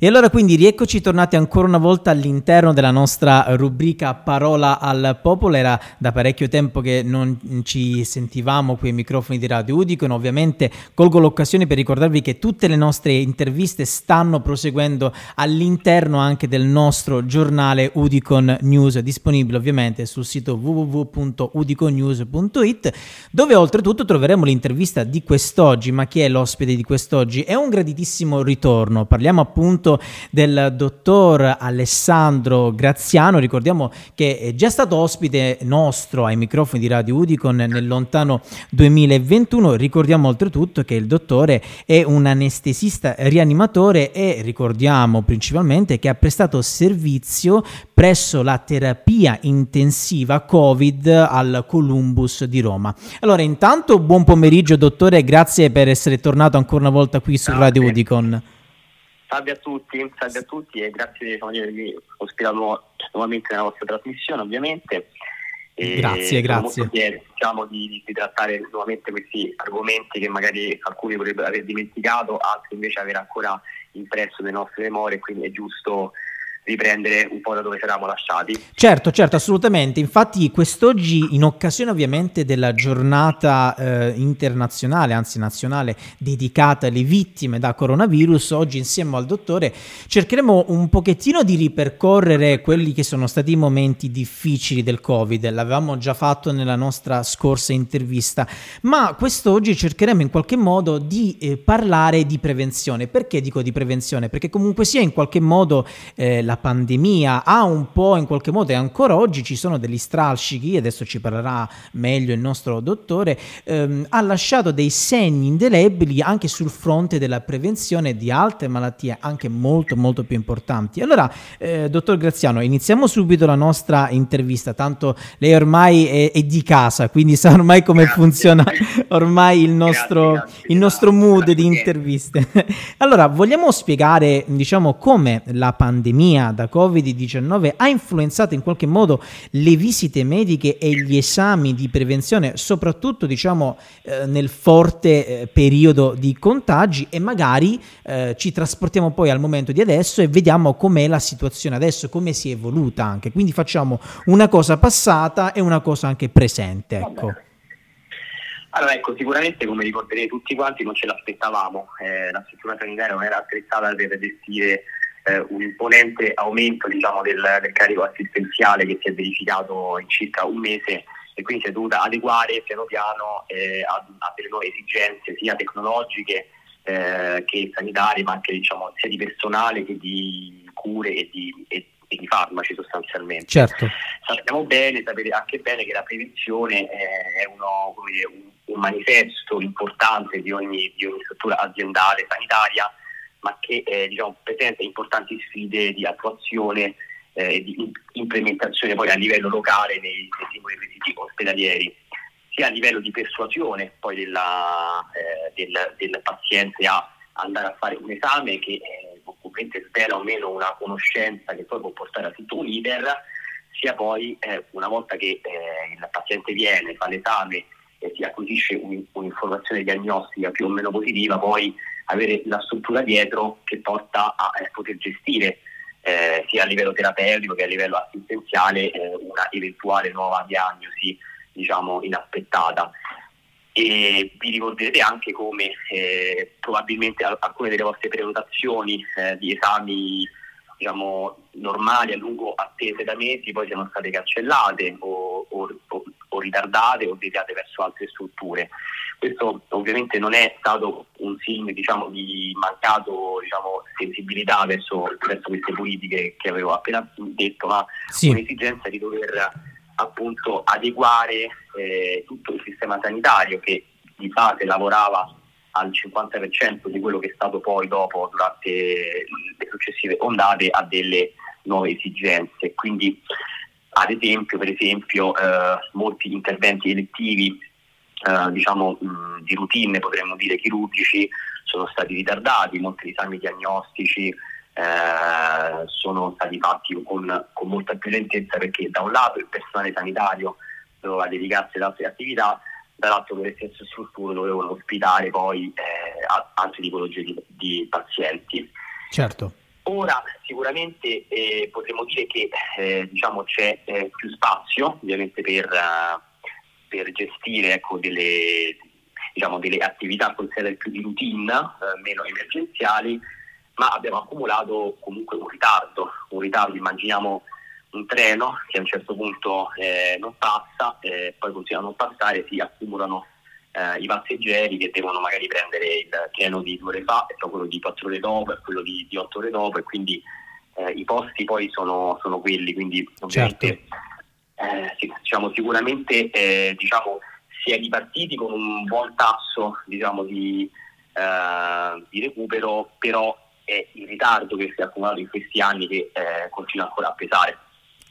E allora quindi rieccoci tornati ancora una volta all'interno della nostra rubrica Parola al Popolo. Era da parecchio tempo che non ci sentivamo qui ai microfoni di Radio Udicon. Ovviamente colgo l'occasione per ricordarvi che tutte le nostre interviste stanno proseguendo all'interno anche del nostro giornale Udicon News, disponibile ovviamente sul sito www.udiconnews.it, dove oltretutto troveremo l'intervista di quest'oggi. Ma chi è l'ospite di quest'oggi? È un graditissimo ritorno. Parliamo appunto appunto del dottor Alessandro Graziano. Ricordiamo che è già stato ospite nostro ai microfoni di Radio Udicon nel lontano 2021. Ricordiamo oltretutto che il dottore è un anestesista rianimatore e ricordiamo principalmente che ha prestato servizio presso la terapia intensiva Covid al Columbus di Roma. Allora, intanto buon pomeriggio dottore, grazie per essere tornato ancora una volta qui su Radio Udicon. Salve a tutti, salve a tutti e grazie di avermi ospitato nuovamente nella vostra trasmissione ovviamente. E grazie, grazie. Fiero diciamo, di, di, trattare nuovamente questi argomenti che magari alcuni vorrebbero aver dimenticato, altri invece aver ancora impresso nelle nostre memorie, quindi è giusto riprendere un po' da dove eravamo lasciati. Certo, certo, assolutamente. Infatti quest'oggi, in occasione ovviamente della giornata eh, internazionale, anzi nazionale, dedicata alle vittime da coronavirus, oggi insieme al dottore cercheremo un pochettino di ripercorrere quelli che sono stati i momenti difficili del Covid. L'avevamo già fatto nella nostra scorsa intervista, ma quest'oggi cercheremo in qualche modo di eh, parlare di prevenzione. Perché dico di prevenzione? Perché comunque sia in qualche modo eh, la pandemia ha un po' in qualche modo e ancora oggi ci sono degli strascichi, adesso ci parlerà meglio il nostro dottore, ehm, ha lasciato dei segni indelebili anche sul fronte della prevenzione di altre malattie anche molto molto più importanti. Allora, eh, dottor Graziano, iniziamo subito la nostra intervista, tanto lei ormai è, è di casa, quindi sa ormai come grazie. funziona ormai il nostro, grazie, grazie. Il nostro mood di interviste. allora, vogliamo spiegare, diciamo, come la pandemia da Covid-19 ha influenzato in qualche modo le visite mediche e gli esami di prevenzione, soprattutto diciamo eh, nel forte eh, periodo di contagi e magari eh, ci trasportiamo poi al momento di adesso e vediamo com'è la situazione adesso, come si è evoluta anche. Quindi facciamo una cosa passata e una cosa anche presente. Ecco. Allora ecco, sicuramente come ricorderete tutti quanti non ce l'aspettavamo, eh, la struttura sanitaria non era attrezzata per gestire eh, un imponente aumento diciamo, del, del, carico assistenziale che si è verificato in circa un mese e quindi si è dovuta adeguare piano piano eh, a, a, delle nuove esigenze sia tecnologiche eh, che sanitarie ma anche diciamo, sia di personale che di cure e di, e, e di farmaci sostanzialmente. Certo. Sappiamo bene, sapete anche bene che la prevenzione è uno, dire, un, un, manifesto importante di ogni, di ogni struttura aziendale sanitaria ma che eh, diciamo, presenta importanti sfide di attuazione eh, e di implementazione poi a livello locale nei, nei singoli requisiti ospedalieri, sia a livello di persuasione poi della, eh, del, del, paziente a andare a fare un esame che eh, ovviamente svela o meno una conoscenza che poi può portare a tutto un iter, sia poi eh, una volta che eh, il paziente viene, fa l'esame e si acquisisce un, un'informazione diagnostica più o meno positiva, poi avere la struttura dietro che porta a eh, poter gestire eh, sia a livello terapeutico che a livello assistenziale eh, una eventuale nuova diagnosi diciamo inaspettata. E vi ricorderete anche come eh, probabilmente alcune delle vostre prenotazioni eh, di esami diciamo, normali a lungo attese da mesi poi siano state cancellate o, o, o, o ritardate o deviate verso altre strutture. Questo ovviamente non è stato un segno diciamo, di mancato diciamo, sensibilità verso, verso, queste politiche che avevo appena detto, ma sì. un'esigenza di dover appunto adeguare eh, tutto il sistema sanitario che di base lavorava al 50% di quello che è stato poi dopo durante le successive ondate a delle nuove esigenze. Quindi ad esempio, per esempio eh, molti interventi elettivi eh, diciamo, mh, di routine, potremmo dire chirurgici, sono stati ritardati, molti esami diagnostici eh, sono stati fatti con, con, molta più lentezza perché da un lato il personale sanitario doveva dedicarsi ad altre attività, dall'altro le stesse strutture dovevano ospitare poi eh, altre tipologie di, di pazienti. Certo. ora sicuramente eh, potremmo dire che eh, diciamo, c'è eh, più spazio ovviamente per, per gestire ecco, delle, diciamo, delle, attività considerate più di routine, eh, meno emergenziali, ma abbiamo accumulato comunque un ritardo, un ritardo immaginiamo un treno che a un certo punto eh, non passa, eh, poi continua a non passare, si accumulano eh, i passeggeri che devono magari prendere il treno di due ore fa e poi quello di quattro ore dopo e quello di, di otto ore dopo e quindi eh, i posti poi sono, sono quelli, quindi ovviamente certo. Eh, diciamo, sicuramente eh, diciamo, si è ripartiti con un buon tasso diciamo, di, di recupero, però è il ritardo che si è accumulato in questi anni che continua ancora a pesare.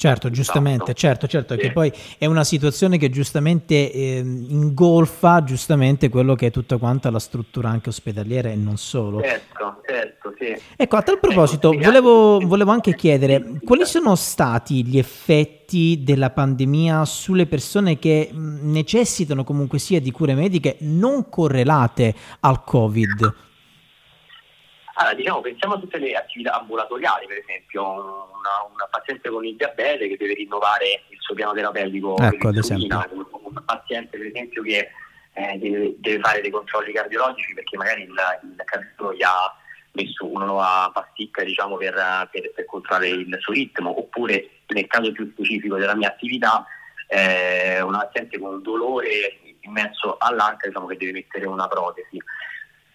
Certo, giustamente, certo, certo, sì. che poi è una situazione che giustamente eh, ingolfa giustamente quello che è tutta quanta la struttura anche ospedaliera e non solo. Certo, certo, sì. Ecco, a tal proposito, ecco, volevo, volevo anche chiedere quali sono stati gli effetti della pandemia sulle persone che necessitano comunque sia di cure mediche non correlate al Covid? Allora, diciamo, pensiamo a tutte le attività ambulatoriali, per esempio, una, una paziente con il diabete che deve rinnovare il suo piano terapeutico ecco, ad esempio. un paziente per esempio che eh, deve, deve, fare dei controlli cardiologici perché magari il, il cardiologo gli ha messo una nuova pasticca diciamo, per, per, per, controllare il suo ritmo, oppure nel caso più specifico della mia attività, eh, una paziente con un dolore immenso all'anca diciamo, che deve mettere una protesi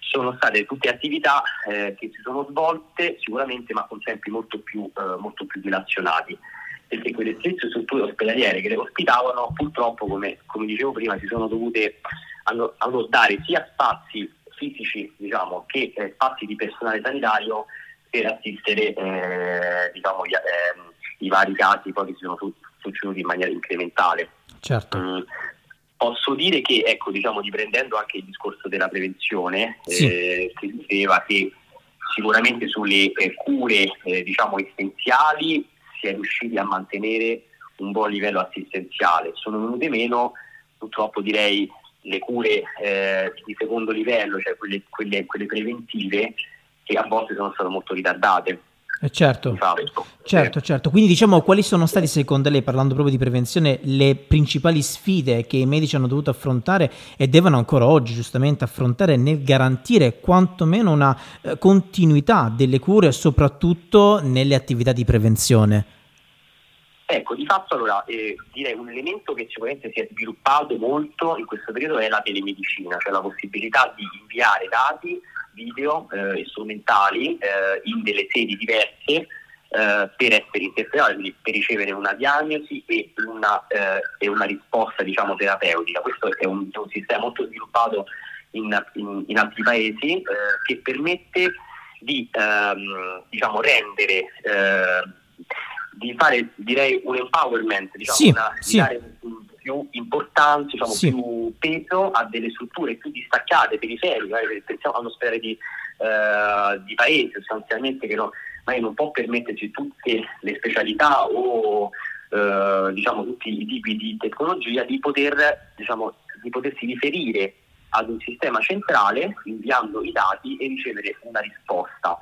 sono state tutte attività eh, che si sono svolte sicuramente ma con tempi molto più, eh, molto più dilazionati perché quelle stesse strutture ospedaliere che le ospitavano purtroppo come, come dicevo prima si sono dovute dare sia spazi fisici diciamo, che eh, spazi di personale sanitario per assistere eh, diciamo, gli, ehm, i vari casi poi che si sono succeduti in maniera incrementale. Certo. Mm, Posso dire che, ecco, diciamo, riprendendo anche il discorso della prevenzione, sì. eh, si diceva che sicuramente sulle eh, cure eh, diciamo, essenziali si è riusciti a mantenere un buon livello assistenziale. Sono venute meno, purtroppo direi, le cure eh, di secondo livello, cioè quelle, quelle, quelle preventive, che a volte sono state molto ritardate. Eh certo, certo, certo. Quindi diciamo quali sono state secondo lei, parlando proprio di prevenzione, le principali sfide che i medici hanno dovuto affrontare e devono ancora oggi giustamente affrontare nel garantire quantomeno una eh, continuità delle cure, soprattutto nelle attività di prevenzione? Ecco, di fatto allora eh, direi un elemento che sicuramente si è sviluppato molto in questo periodo è la telemedicina, cioè la possibilità di inviare dati video eh, e strumentali eh, in delle sedi diverse eh, per essere interpretati, quindi per ricevere una diagnosi e una, eh, e una risposta diciamo, terapeutica. Questo è un, è un, sistema molto sviluppato in, in, in altri paesi eh, che permette di ehm, diciamo, rendere di fare direi un empowerment, diciamo, sì, una, sì. di dare più importanza, diciamo, sì. più peso a delle strutture più distaccate, periferiche, pensiamo all'ospedale di, uh, di paese sostanzialmente che no, magari non può permettersi tutte le specialità o uh, diciamo, tutti i tipi di tecnologia di, poter, diciamo, di potersi riferire ad un sistema centrale inviando i dati e ricevere una risposta.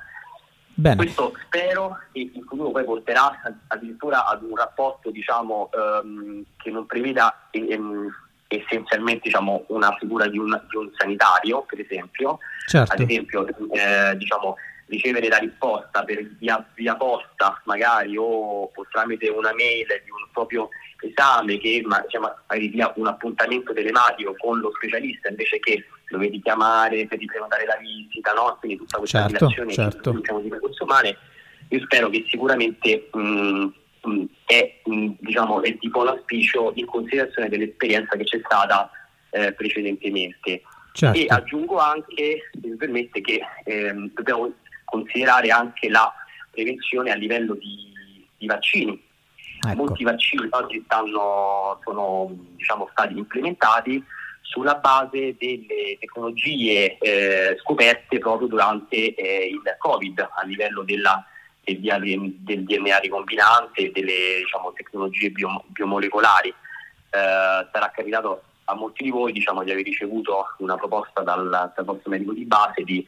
Bene. Questo spero che in futuro poi porterà addirittura ad un rapporto diciamo, ehm, che non preveda ehm, essenzialmente diciamo, una figura di un, di un, sanitario, per esempio. Certo. Ad esempio, eh, diciamo, ricevere la risposta per via, via posta magari o, o, tramite una mail di un proprio esame che ma, diciamo, magari dia un appuntamento telematico con lo specialista invece che dovevi chiamare per riprenotare la visita, no? quindi tutta questa certo, certo. diciamo, di recursi umane, io spero che sicuramente mh, mh, è, mh, diciamo, è di buon auspicio in considerazione dell'esperienza che c'è stata eh, precedentemente. Certo. E aggiungo anche, se mi permette, che ehm, dobbiamo considerare anche la prevenzione a livello di, di vaccini. Ecco. Molti vaccini oggi stanno, sono diciamo, stati implementati sulla base delle tecnologie eh, scoperte proprio durante eh, il Covid a livello della, del, del, DNA ricombinante e delle diciamo, tecnologie bio, biomolecolari. Eh, sarà capitato a molti di voi diciamo, di aver ricevuto una proposta dal, dal vostro medico di base di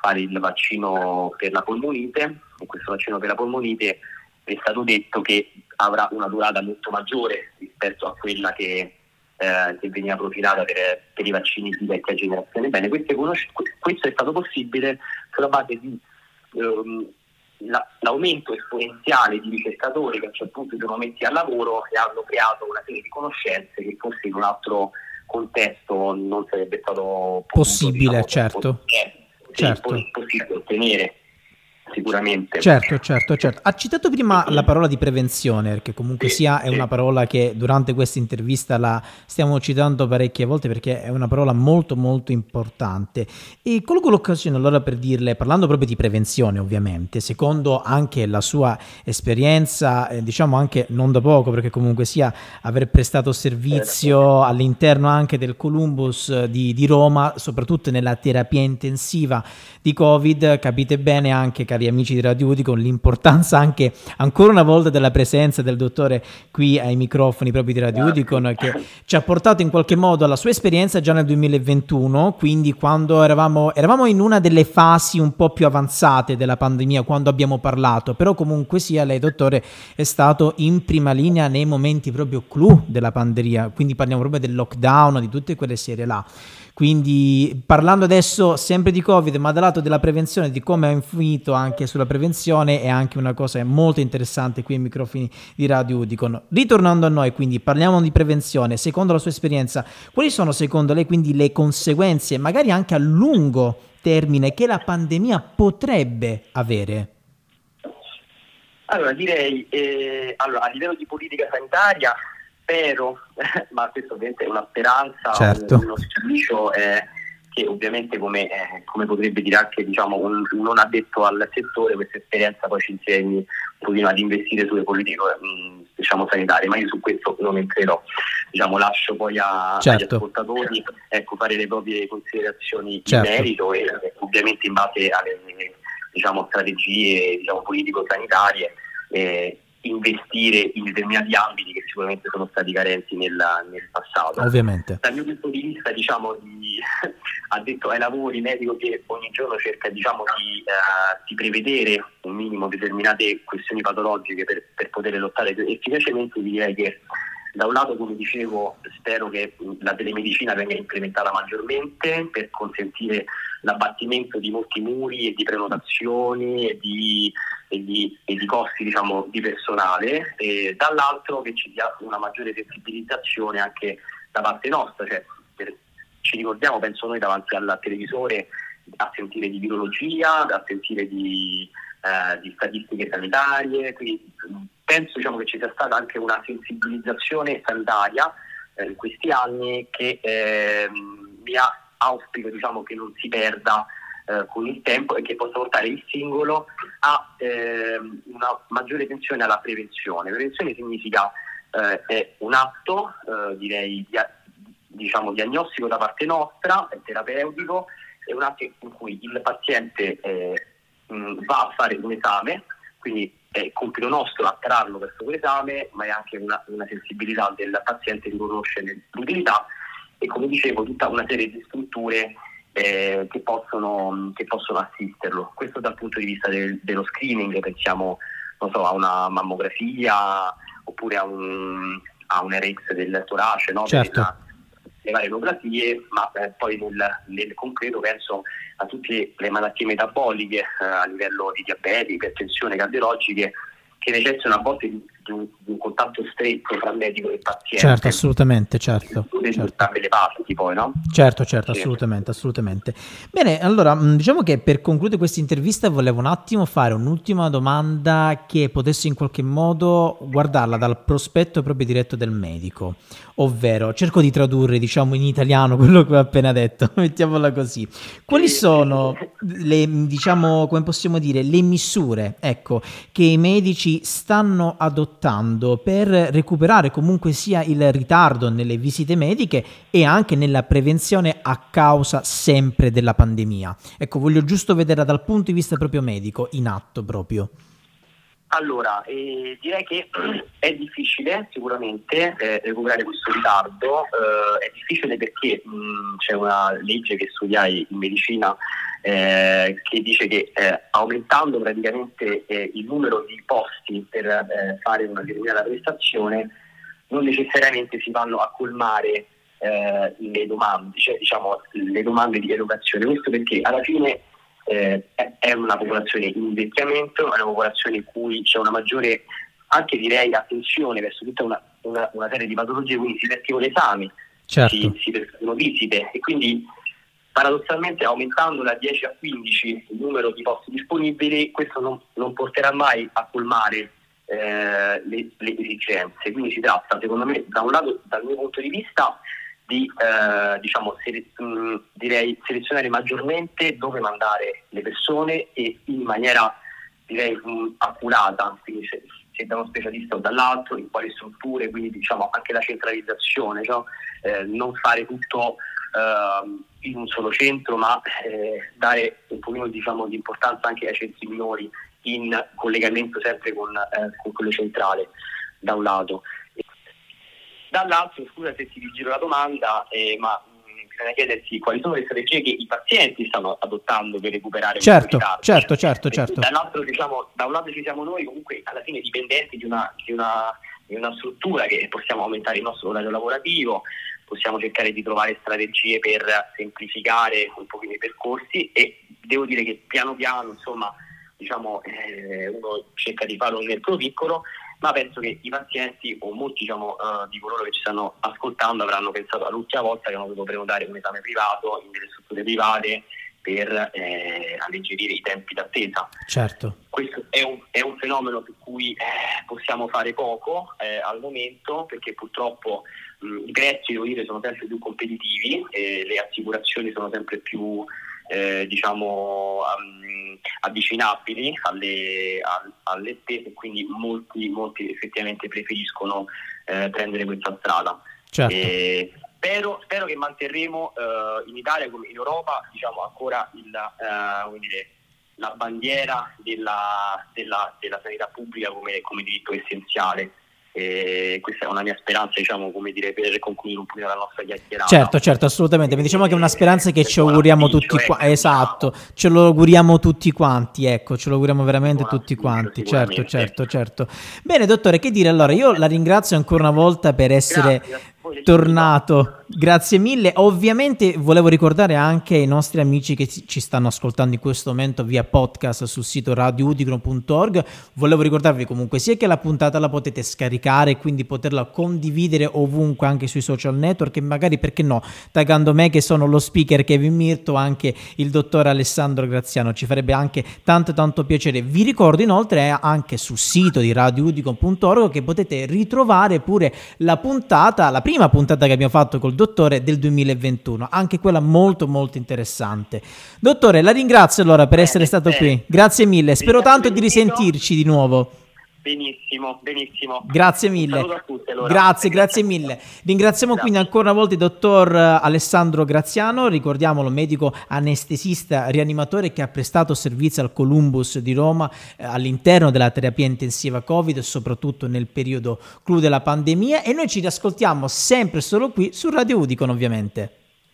fare il vaccino per la polmonite in questo vaccino per la polmonite, è stato detto che avrà una durata molto maggiore rispetto a quella che, eh, che veniva profilata per, per, i vaccini di vecchia generazione. Bene, conosc- questo è stato possibile sulla base di ehm, la, l'aumento esponenziale di ricercatori che a un certo punto sono messi al lavoro e hanno creato una serie di conoscenze che forse in un altro contesto non sarebbe stato possibile, diciamo, certo. Possibile, certo. possibile ottenere sicuramente. Certo, certo, certo. Ha citato prima la parola di prevenzione, perché comunque sia è una parola che durante questa intervista la stiamo citando parecchie volte perché è una parola molto molto importante. E colgo l'occasione allora per dirle, parlando proprio di prevenzione ovviamente, secondo anche la sua esperienza, eh, diciamo anche non da poco, perché comunque sia aver prestato servizio all'interno anche del Columbus eh, di, di Roma, soprattutto nella terapia intensiva di Covid, capite bene anche, cari amici di Radio Udicon, l'importanza anche ancora una volta della presenza del dottore qui ai microfoni proprio di Radio Udicon, che ci ha portato in qualche modo alla sua esperienza già nel 2021, quindi quando eravamo, eravamo in una delle fasi un po' più avanzate della pandemia, quando abbiamo parlato, però comunque sia lei, dottore, è stato in prima linea nei momenti proprio clou della pandemia, quindi parliamo proprio del lockdown, di tutte quelle serie là. Quindi parlando adesso sempre di Covid, ma dal lato della prevenzione, di come ha influito anche sulla prevenzione, è anche una cosa molto interessante qui ai microfoni di Radio Udicon. Ritornando a noi, quindi parliamo di prevenzione, secondo la sua esperienza, quali sono secondo lei quindi le conseguenze, magari anche a lungo termine, che la pandemia potrebbe avere? Allora direi, eh, allora, a livello di politica sanitaria spero, ma questo ovviamente è una speranza, certo. uno sficio eh, che ovviamente come, eh, come, potrebbe dire anche diciamo, un, un, non addetto al settore, questa esperienza poi ci insegni un pochino ad investire sulle politiche mh, diciamo, sanitarie, ma io su questo non entrerò, diciamo, lascio poi a, certo. agli ascoltatori ecco, fare le proprie considerazioni certo. in merito e ovviamente in base alle diciamo, strategie diciamo, politico-sanitarie. Eh, investire in determinati ambiti che sicuramente sono stati carenti nel, nel passato. Ovviamente. Dal mio punto di vista, diciamo, di, addetto ai lavori, medico che ogni giorno cerca diciamo, di, uh, di, prevedere un minimo determinate questioni patologiche per, per poter lottare efficacemente, direi che da un lato, come dicevo, spero che la telemedicina venga implementata maggiormente per consentire l'abbattimento di molti muri e di prenotazioni e di, e di, e di costi diciamo, di personale, e dall'altro che ci sia una maggiore sensibilizzazione anche da parte nostra, cioè, per, ci ricordiamo, penso noi davanti al televisore, a sentire di virologia, a sentire di, eh, di statistiche sanitarie, quindi penso diciamo, che ci sia stata anche una sensibilizzazione sanitaria eh, in questi anni che eh, mi auspico diciamo, che non si perda eh, con il tempo e che possa portare il singolo a eh, una maggiore attenzione alla prevenzione. Prevenzione significa eh, è un atto, eh, direi, dia- diciamo, diagnostico da parte nostra, è terapeutico, è un atto in cui il paziente eh, mh, va a fare un esame, quindi è compito nostro attrarlo verso quell'esame, ma è anche una, una sensibilità del paziente di conoscere l'utilità e come dicevo tutta una serie di strutture eh, che, possono, che, possono, assisterlo. Questo dal punto di vista del, dello screening, pensiamo so, a una mammografia oppure a un, a un RX del torace, no? certo. le varie enografiche, ma eh, poi nel, nel, concreto penso a tutte le malattie metaboliche eh, a livello di diabete, ipertensione, cardiologiche che necessitano a volte di, di, un, di, un, contatto stretto tra medico e paziente. Certo, assolutamente, certo. certo. le parti poi, no? Certo, certo, sì. assolutamente, assolutamente. Bene, allora, diciamo che per concludere questa intervista volevo un attimo fare un'ultima domanda che potesse in qualche modo guardarla dal prospetto proprio diretto del medico, ovvero cerco di tradurre, diciamo, in italiano quello che ho appena detto, mettiamola così. Quali sono le, diciamo, come possiamo dire, le misure, ecco, che i medici stanno adottando per recuperare comunque sia il ritardo nelle visite mediche e anche nella prevenzione a causa sempre della pandemia. Ecco, voglio giusto vedere dal punto di vista proprio medico, in atto proprio. Allora, eh, direi che è difficile sicuramente eh, recuperare questo ritardo, eh, è difficile perché mh, c'è una legge che studiai in medicina eh, che dice che eh, aumentando praticamente eh, il numero di posti per fare una determinata prestazione non necessariamente si vanno a colmare le domande, cioè diciamo le domande di erogazione. Questo perché alla fine eh, è una popolazione in invecchiamento, è una popolazione in cui c'è una maggiore, anche direi, attenzione verso tutta una, una, una serie di patologie, quindi si effettuano esami, certo. si, si effettuano visite e quindi paradossalmente aumentando da 10 a 15 il numero di posti disponibili, questo non, non porterà mai a colmare eh, le, le esigenze. Quindi si tratta, secondo me, da un lato, dal mio punto di vista, di eh, diciamo, sele- mh, mm, direi, selezionare maggiormente dove mandare le persone e in maniera direi mh, mm, accurata, quindi se, se, da uno specialista o dall'altro, in quali strutture, quindi diciamo anche la centralizzazione, cioè, eh, non fare tutto eh, in un solo centro, ma eh, dare un pochino diciamo, di importanza anche ai centri minori in collegamento sempre con, eh, con quello centrale da un lato. Dall'altro, scusa se ti rigiro la domanda, eh, ma mm, bisogna chiedersi quali sono le strategie che i pazienti stanno adottando per recuperare certo, certo, certo, certo. Dall'altro, diciamo, da un lato ci siamo noi comunque alla fine dipendenti di una, di una, di una struttura che possiamo aumentare il nostro orario lavorativo, possiamo cercare di trovare strategie per semplificare un pochino i percorsi e devo dire che piano piano insomma diciamo, eh, uno cerca di farlo nel proprio piccolo ma penso che i pazienti o molti diciamo, uh, di coloro che ci stanno ascoltando avranno pensato all'ultima volta che hanno dovuto prenotare un esame privato in delle strutture private per eh, alleggerire i tempi d'attesa. Certo. Questo è un, è un fenomeno su cui eh, possiamo fare poco eh, al momento perché purtroppo mh, i prezzi devo dire, sono sempre più competitivi, le assicurazioni sono sempre più eh, diciamo, um, avvicinabili alle, a, alle spese, quindi molti, molti effettivamente preferiscono eh, prendere questa strada. Certo. Spero, spero, che manterremo uh, in Italia come in Europa diciamo, ancora il, uh, dire, la bandiera della, della, della, sanità pubblica come, come diritto essenziale. E questa è una mia speranza, diciamo, come dire, per concludere un po' la nostra chiacchierata. Certo, certo, assolutamente. Mi diciamo che è una speranza che ci auguriamo tutti quanti. Ecco, esatto, ce lo auguriamo tutti quanti, ecco, ce lo auguriamo veramente tutti quanti. Certo, certo, certo. Bene, dottore, che dire allora? Io la ringrazio ancora una volta per essere Grazie. Tornato Grazie mille. Ovviamente volevo ricordare anche ai nostri amici che ci stanno ascoltando in questo momento via podcast sul sito radioudicron.org. Volevo ricordarvi comunque sia che la puntata la potete scaricare e quindi poterla condividere ovunque anche sui social network e magari perché no, taggando me che sono lo speaker Kevin Mirto, anche il dottor Alessandro Graziano. Ci farebbe anche tanto tanto piacere. Vi ricordo inoltre anche sul sito di radioudicron.org che potete ritrovare pure la puntata, la prima puntata che abbiamo fatto col dottore del 2021, anche quella molto molto interessante. Dottore, la ringrazio allora per essere stato qui, grazie mille, spero tanto di risentirci di nuovo. Benissimo, benissimo. Grazie mille. Tutti, allora. Grazie, grazie mille. Ringraziamo grazie. quindi ancora una volta il dottor eh, Alessandro Graziano, ricordiamolo, medico anestesista rianimatore che ha prestato servizio al Columbus di Roma eh, all'interno della terapia intensiva Covid, soprattutto nel periodo clou della pandemia e noi ci riascoltiamo sempre solo qui su Radio Udicon ovviamente.